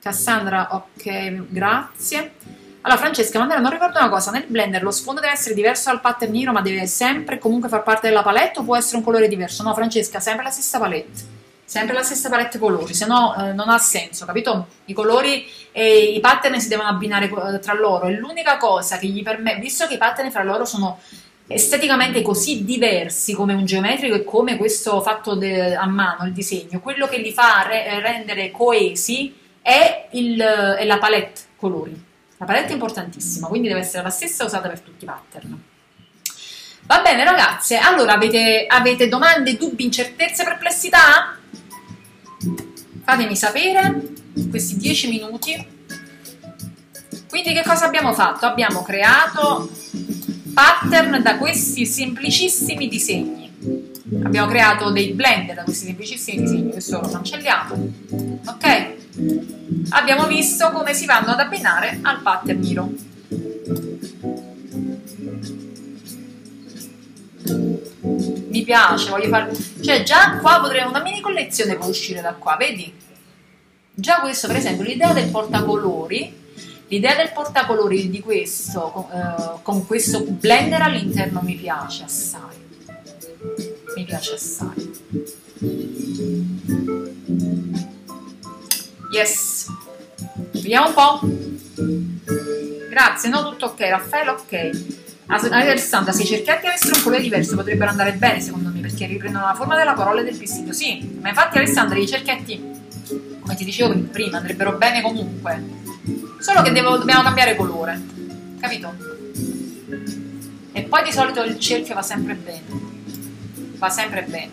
Cassandra, ok, grazie. Allora, Francesca, Mandela, non ricordo una cosa, nel blender lo sfondo deve essere diverso dal pattern nero, ma deve sempre comunque far parte della palette o può essere un colore diverso? No, Francesca, sempre la stessa palette. Sempre la stessa palette colori, se no eh, non ha senso, capito? I colori e i pattern si devono abbinare eh, tra loro. E l'unica cosa che gli permette, visto che i pattern fra loro sono esteticamente così diversi come un geometrico e come questo fatto a mano, il disegno, quello che li fa re rendere coesi è, il, è la palette colori. La palette è importantissima, quindi deve essere la stessa usata per tutti i pattern. Va bene ragazze, allora avete, avete domande, dubbi, incertezze, perplessità? Fatemi sapere in questi 10 minuti. Quindi che cosa abbiamo fatto? Abbiamo creato pattern da questi semplicissimi disegni. Abbiamo creato dei blender da questi semplicissimi disegni, questo lo cancelliamo. Ok? abbiamo visto come si vanno ad abbinare al pattern Miro. Piace, voglio fare... Cioè già qua potremmo una mini collezione può uscire da qua, vedi? Già questo, per esempio, l'idea del portacolori L'idea del portacolori di questo, eh, con questo blender all'interno mi piace assai. Mi piace assai. Yes. Vediamo un po'. Grazie, no, tutto ok. Raffaele, ok. Alessandra, se i cerchietti avessero un colore diverso potrebbero andare bene secondo me perché riprendono la forma della parola e del vestito. Sì, ma infatti Alessandra, i cerchietti, come ti dicevo prima, andrebbero bene comunque. Solo che devo, dobbiamo cambiare colore. Capito? E poi di solito il cerchio va sempre bene. Va sempre bene.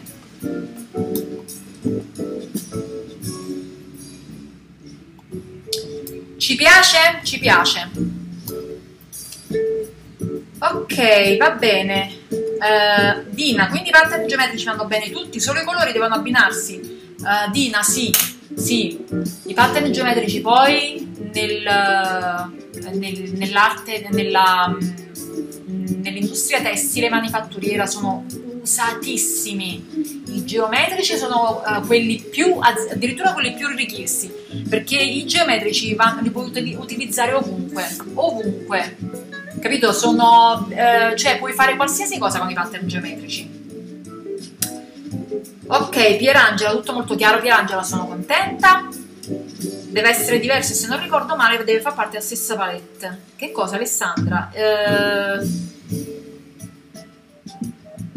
Ci piace? Ci piace. Ok, va bene. Uh, Dina, quindi i pattern geometrici vanno bene tutti, solo i colori devono abbinarsi. Uh, Dina, sì, sì. I pattern geometrici poi nel, nel, nell'arte, nella, mm, nell'industria tessile manifatturiera sono usatissimi. I geometrici sono uh, quelli più, addirittura quelli più richiesti, perché i geometrici vanno, li puoi utilizzare ovunque, ovunque. Capito? Sono, eh, cioè puoi fare qualsiasi cosa con i pattern geometrici. Ok, Pierangela, tutto molto chiaro, Pierangela sono contenta. Deve essere diverso, se non ricordo male deve far parte della stessa palette. Che cosa Alessandra? Eh...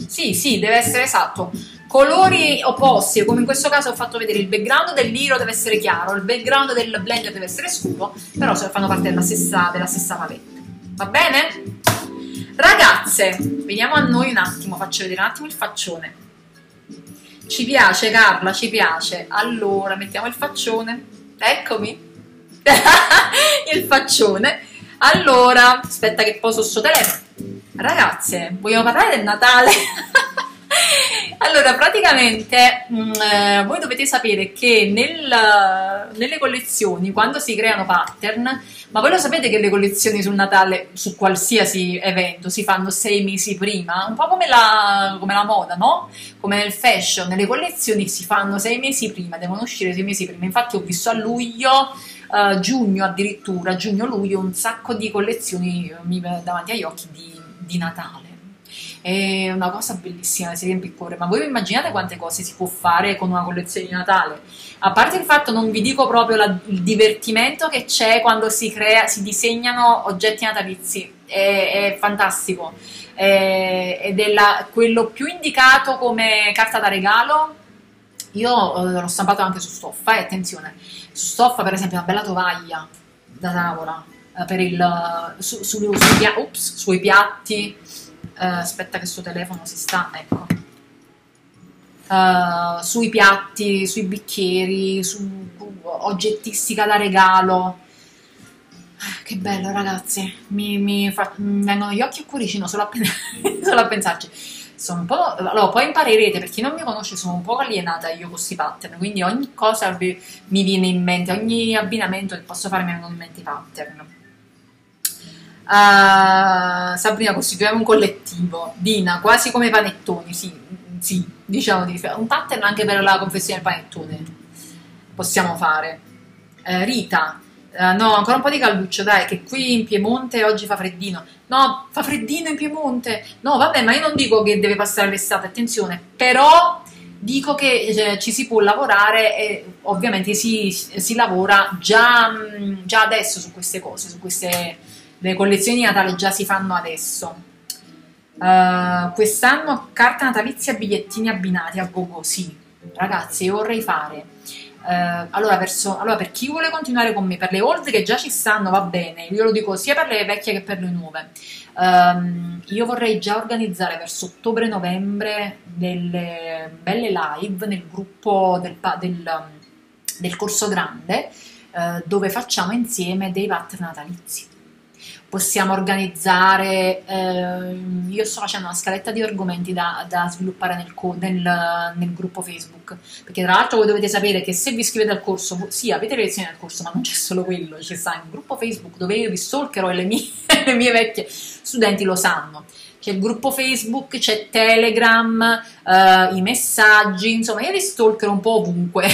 Sì, sì, deve essere esatto. Colori opposti, come in questo caso ho fatto vedere, il background dell'iro deve essere chiaro, il background del blender deve essere scuro, però fanno parte della stessa, della stessa palette. Va bene? Ragazze, veniamo a noi un attimo, faccio vedere un attimo il faccione. Ci piace Carla, ci piace. Allora, mettiamo il faccione. Eccomi. [laughs] il faccione. Allora, aspetta che poso sto telefono. Ragazze, vogliamo parlare del Natale? [laughs] [laughs] allora, praticamente mh, mm, eh, voi dovete sapere che nel, nelle collezioni, quando si creano pattern, ma voi lo sapete che le collezioni sul Natale, su qualsiasi evento, si fanno sei mesi prima? Un po' come la, come la moda, no? Come nel fashion, nelle collezioni si fanno sei mesi prima, devono uscire sei mesi prima. Infatti ho visto a luglio, uh, giugno addirittura, giugno-luglio, un sacco di collezioni davanti agli occhi di, di Natale è una cosa bellissima, si riempie il cuore, ma voi immaginate quante cose si può fare con una collezione di Natale? A parte il fatto, non vi dico proprio la, il divertimento che c'è quando si, crea, si disegnano oggetti natalizi, è, è fantastico, è, è la, quello più indicato come carta da regalo. Io eh, l'ho stampato anche su stoffa, e attenzione, su stoffa per esempio una bella tovaglia da tavola, eh, per il, su, su, su, ups, sui piatti, aspetta che suo telefono si sta, ecco, uh, sui piatti, sui bicchieri, su oggettistica da regalo. Ah, che bello ragazzi, mi, mi, fa, mi vengono gli occhi il cuoricino solo a, [laughs] solo a pensarci. Sono un po', allora, poi imparerete, per chi non mi conosce sono un po' alienata io con questi pattern, quindi ogni cosa mi viene in mente, ogni abbinamento che posso fare mi vengono in mente i pattern. Uh, Sabrina, costituiamo un collettivo. Dina, quasi come panettoni, sì, sì, diciamo di un pattern anche per la confessione del panettone. Possiamo fare. Uh, Rita, uh, no, ancora un po' di calduccio, dai, che qui in Piemonte oggi fa freddino. No, fa freddino in Piemonte. No, vabbè, ma io non dico che deve passare l'estate, attenzione, però dico che cioè, ci si può lavorare e ovviamente si, si lavora già, già adesso su queste cose, su queste le collezioni di Natale già si fanno adesso. Uh, quest'anno carta natalizia bigliettini abbinati a gogo, sì. Ragazzi, io vorrei fare. Uh, allora, verso, allora, per chi vuole continuare con me, per le old che già ci stanno va bene, io lo dico sia per le vecchie che per le nuove. Um, io vorrei già organizzare verso ottobre-novembre delle belle live nel gruppo del, del, del corso grande uh, dove facciamo insieme dei pattern natalizi possiamo organizzare, eh, io sto facendo una scaletta di argomenti da, da sviluppare nel, nel, nel, gruppo Facebook, perché tra l'altro voi dovete sapere che se vi iscrivete al corso, sì avete le lezioni del corso, ma non c'è solo quello, c'è sta un gruppo Facebook dove io vi stalkerò e le mie, [laughs] le mie vecchie studenti lo sanno c'è il gruppo Facebook, c'è Telegram, uh, i messaggi, insomma io li stalkerò un po' ovunque,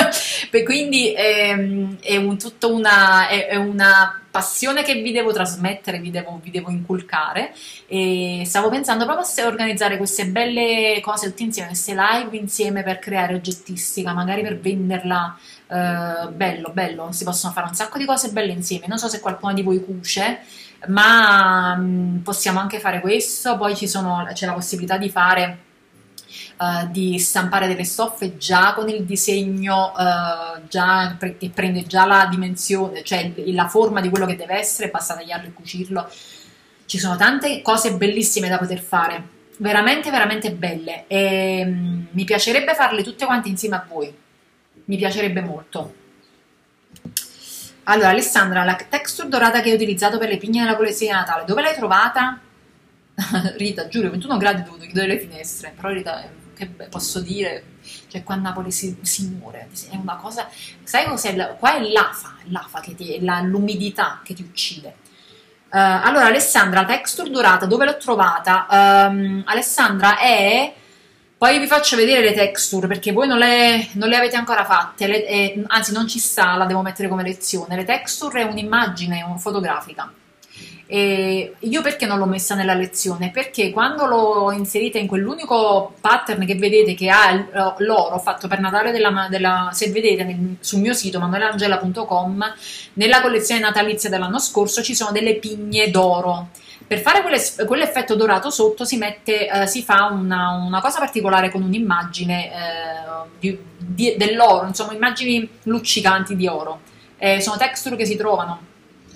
[laughs] quindi è, ehm, è, un, tutta una, è, è, una passione che vi devo trasmettere, vi devo, vi devo inculcare. E stavo pensando proprio a organizzare queste belle cose tutti insieme, queste live insieme per creare oggettistica, magari per venderla, uh, bello, bello, si possono fare un sacco di cose belle insieme, non so se qualcuno di voi cuce, ma mh, mm, possiamo anche fare questo, poi sono, c'è la possibilità di fare Uh, di stampare delle stoffe già con il disegno uh, già, che prende già la dimensione, cioè la forma di quello che deve essere, basta tagliarlo e cucirlo. Ci sono tante cose bellissime da poter fare, veramente, veramente belle e um, mi piacerebbe farle tutte quante insieme a voi, mi piacerebbe molto. Allora, Alessandra, la texture dorata che hai utilizzato per le pigne della collezione di Natale, dove l'hai trovata? [laughs] Rita, giuro, 21 gradi ho dovuto chiudere le finestre, però Rita, che posso dire, cioè qua a Napoli si, si muore, è una cosa, sai cos'è? Qua è l'afa, l'afa che ti, la, l'umidità che ti uccide. Uh, allora, Alessandra, la texture dorata, dove l'ho trovata? Um, Alessandra è poi vi faccio vedere le texture perché voi non le, non le avete ancora fatte, le, eh, anzi non ci sta, la devo mettere come lezione. Le texture è un'immagine fotografica. E io perché non l'ho messa nella lezione? Perché quando l'ho inserita in quell'unico pattern che vedete che ha l'oro fatto per Natale della, della se vedete nel, sul mio sito manuelangela.com nella collezione natalizia dell'anno scorso ci sono delle pigne d'oro per fare quell'effetto dorato sotto si, mette, eh, si fa una, una, cosa particolare con un'immagine eh, dell'oro, insomma immagini luccicanti di oro. Eh, sono texture che si trovano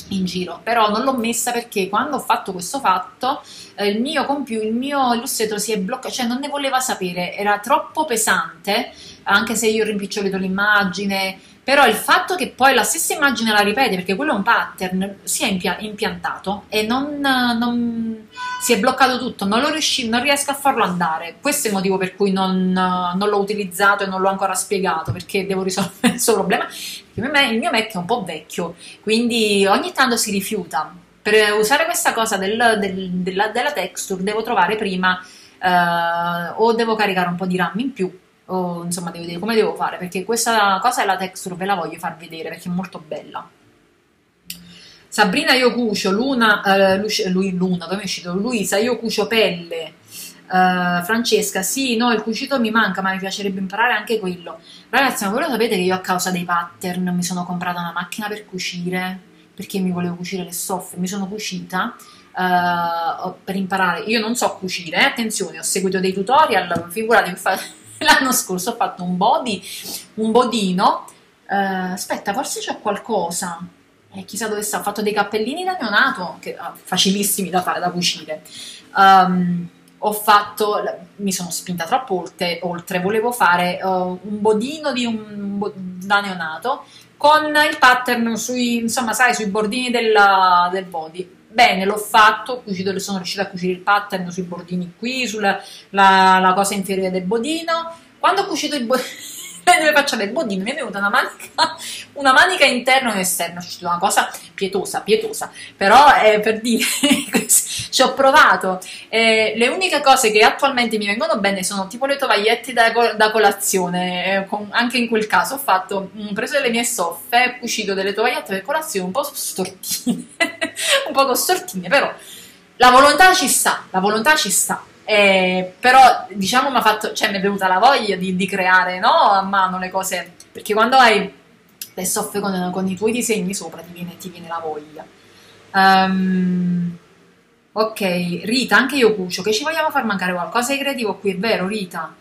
in giro, però non l'ho messa perché quando ho fatto questo fatto eh, il mio computer, il mio illustratore si è bloccato, cioè non ne voleva sapere, era troppo pesante, anche se io rimpicciolito l'immagine, però il fatto che poi la stessa immagine la ripete, perché quello è un pattern, si è impia- impiantato e non, non, si è bloccato tutto, non, riusci- non, riesco a farlo andare. Questo è il motivo per cui non, non, l'ho utilizzato e non l'ho ancora spiegato, perché devo risolvere questo problema. Il mio Mac è un po' vecchio, quindi ogni tanto si rifiuta. Per usare questa cosa del, del, della, della, texture devo trovare prima eh, o devo caricare un po' di RAM in più o insomma devo vedere come devo fare perché questa cosa è la texture ve la voglio far vedere perché è molto bella Sabrina io cucio Luna, eh, lui, Luna dove è uscito? Luisa io cucio pelle Uh, Francesca, sì, no, il cucito mi manca, ma mi piacerebbe imparare anche quello. Ragazzi, ma voi lo sapete che io a causa dei pattern mi sono comprata una macchina per cucire perché mi volevo cucire le stoffe, mi sono cucita uh, per imparare. Io non so cucire, eh? attenzione, ho seguito dei tutorial, figuratevi, l'anno scorso ho fatto un body, un bodino, uh, aspetta, forse c'è qualcosa, eh, chissà dove sta, ho fatto dei cappellini da neonato, che, uh, facilissimi da fare, da cucire. Um, ho fatto, mi sono spinta troppo oltre, oltre volevo fare uh, un bodino di un, da neonato con il pattern sui, insomma, sai, sui bordini della, del body Bene, l'ho fatto, cucito, sono riuscita a cucire il pattern sui bordini qui, sulla la, la cosa inferiore del bodino. Quando ho cucito il bodino, [laughs] [laughs] dove faccio del bodino mi è venuta una manica, una manica interna e esterna, è una cosa pietosa, pietosa, però è per dire, [laughs] ci ho provato, eh, le uniche cose che attualmente mi vengono bene sono tipo le tovagliette da, da colazione, eh, con, anche in quel caso ho fatto, ho preso delle mie stoffe, cucito delle tovagliette per colazione un po' stortine, [laughs] un po' stortine, però la volontà ci sta, la volontà ci sta. Eh, però diciamo mi, fatto, cioè, mi è venuta la voglia di, di, creare no, a mano le cose. Perché quando hai le stoffe con, con i tuoi disegni sopra ti viene, ti viene la voglia. Um, ok Rita anche io cucio. Che ci vogliamo far mancare qualcosa di creativo qui? È vero Rita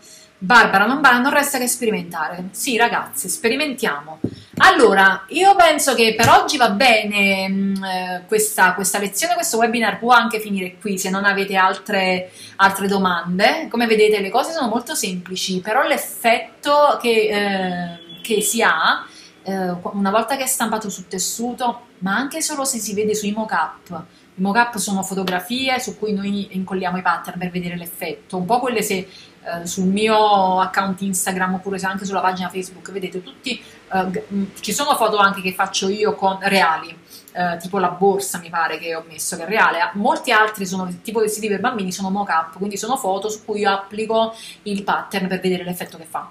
Barbara non, non resta che sperimentare. Sì ragazzi sperimentiamo. Allora, io penso che per oggi va bene mh, mm, eh, questa, questa, lezione, questo webinar può anche finire qui se non avete altre, altre domande. Come vedete le cose sono molto semplici, però l'effetto che, eh, che, si ha eh, una volta che è stampato sul tessuto, ma anche solo se si vede sui mock-up, i mock-up sono fotografie su cui noi incolliamo i pattern per vedere l'effetto, un po' quelle se eh, sul mio account Instagram oppure anche sulla pagina Facebook, vedete tutti, eh, ci sono foto anche che faccio io con reali, eh, tipo la borsa mi pare che ho messo che è reale, molti altri sono tipo vestiti per bambini, sono mock-up, quindi sono foto su cui io applico il pattern per vedere l'effetto che fa.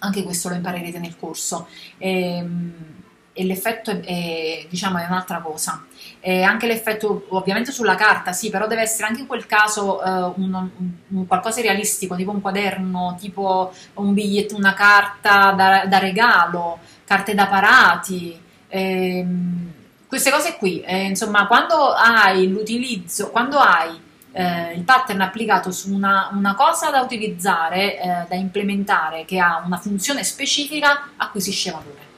Anche questo lo imparerete nel corso. Ehm, e l'effetto è, è, diciamo, è un'altra cosa. E anche l'effetto ovviamente sulla carta, sì, però deve essere anche in quel caso uh, un, un, qualcosa di realistico, tipo un quaderno, tipo un biglietto, una carta da, da regalo, carte da parati. Ehm, queste cose qui, eh, insomma, quando hai l'utilizzo, quando hai eh, il pattern applicato su una, una cosa da utilizzare, eh, da implementare, che ha una funzione specifica, acquisisce valore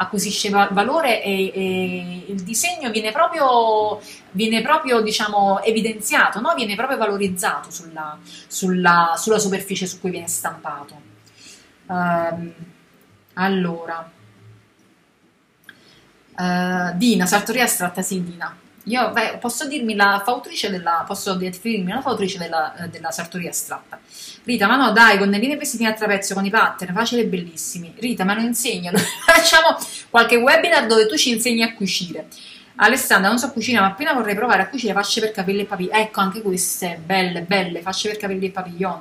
acquisisce valore e, e il disegno viene proprio, viene proprio diciamo, evidenziato, no? viene proprio valorizzato sulla, sulla, sulla, superficie su cui viene stampato. Um, allora, uh, Dina, sartoria astratta, sì Dina. Io beh, posso dirmi la fautrice della, posso definirmi la fautrice della, eh, della sartoria astratta. Rita, ma no, dai, gonnellini vestiti a trapezio con i pattern, facili e bellissimi. Rita, ma lo insegnano. [laughs] Facciamo qualche webinar dove tu ci insegni a cucire. Alessandra, non so cucinare, ma appena vorrei provare a cucire fasce per capelli e papillon. Ecco, anche queste, belle, belle, fasce per capelli e papillon.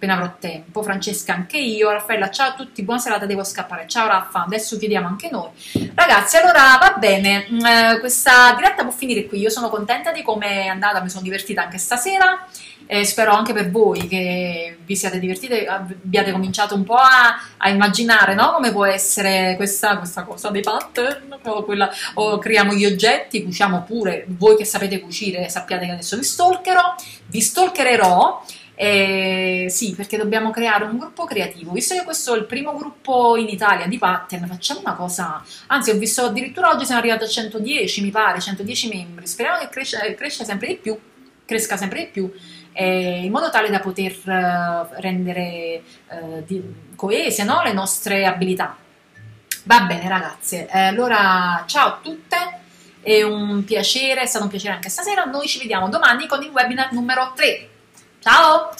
Appena avrò tempo, Francesca anche io, Raffaella ciao a tutti, buona serata, devo scappare, ciao Raffa, adesso chiediamo anche noi. Ragazzi, allora va bene, mm, eh, questa diretta può finire qui, io sono contenta di come è andata, mi sono divertita anche stasera, e spero anche per voi che vi siate divertiti, abbiate cominciato un po' a, a immaginare no? come può essere questa, questa, cosa dei pattern, o, quella, o creiamo gli oggetti, cuciamo pure, voi che sapete cucire sappiate che adesso vi stalkerò, vi stalkererò, eh, sì, perché dobbiamo creare un gruppo creativo. Visto che questo è il primo gruppo in Italia di pattern, facciamo una cosa. Anzi, ho visto addirittura oggi siamo arrivati a 110, mi pare, 110 membri. Speriamo che cresca, cresca sempre di più, cresca sempre di più eh, in modo tale da poter eh, rendere eh, coese no? le nostre abilità. Va bene ragazze, eh, allora ciao a tutte, è un piacere, è stato un piacere anche stasera, noi ci vediamo domani con il webinar numero 3. Ciao!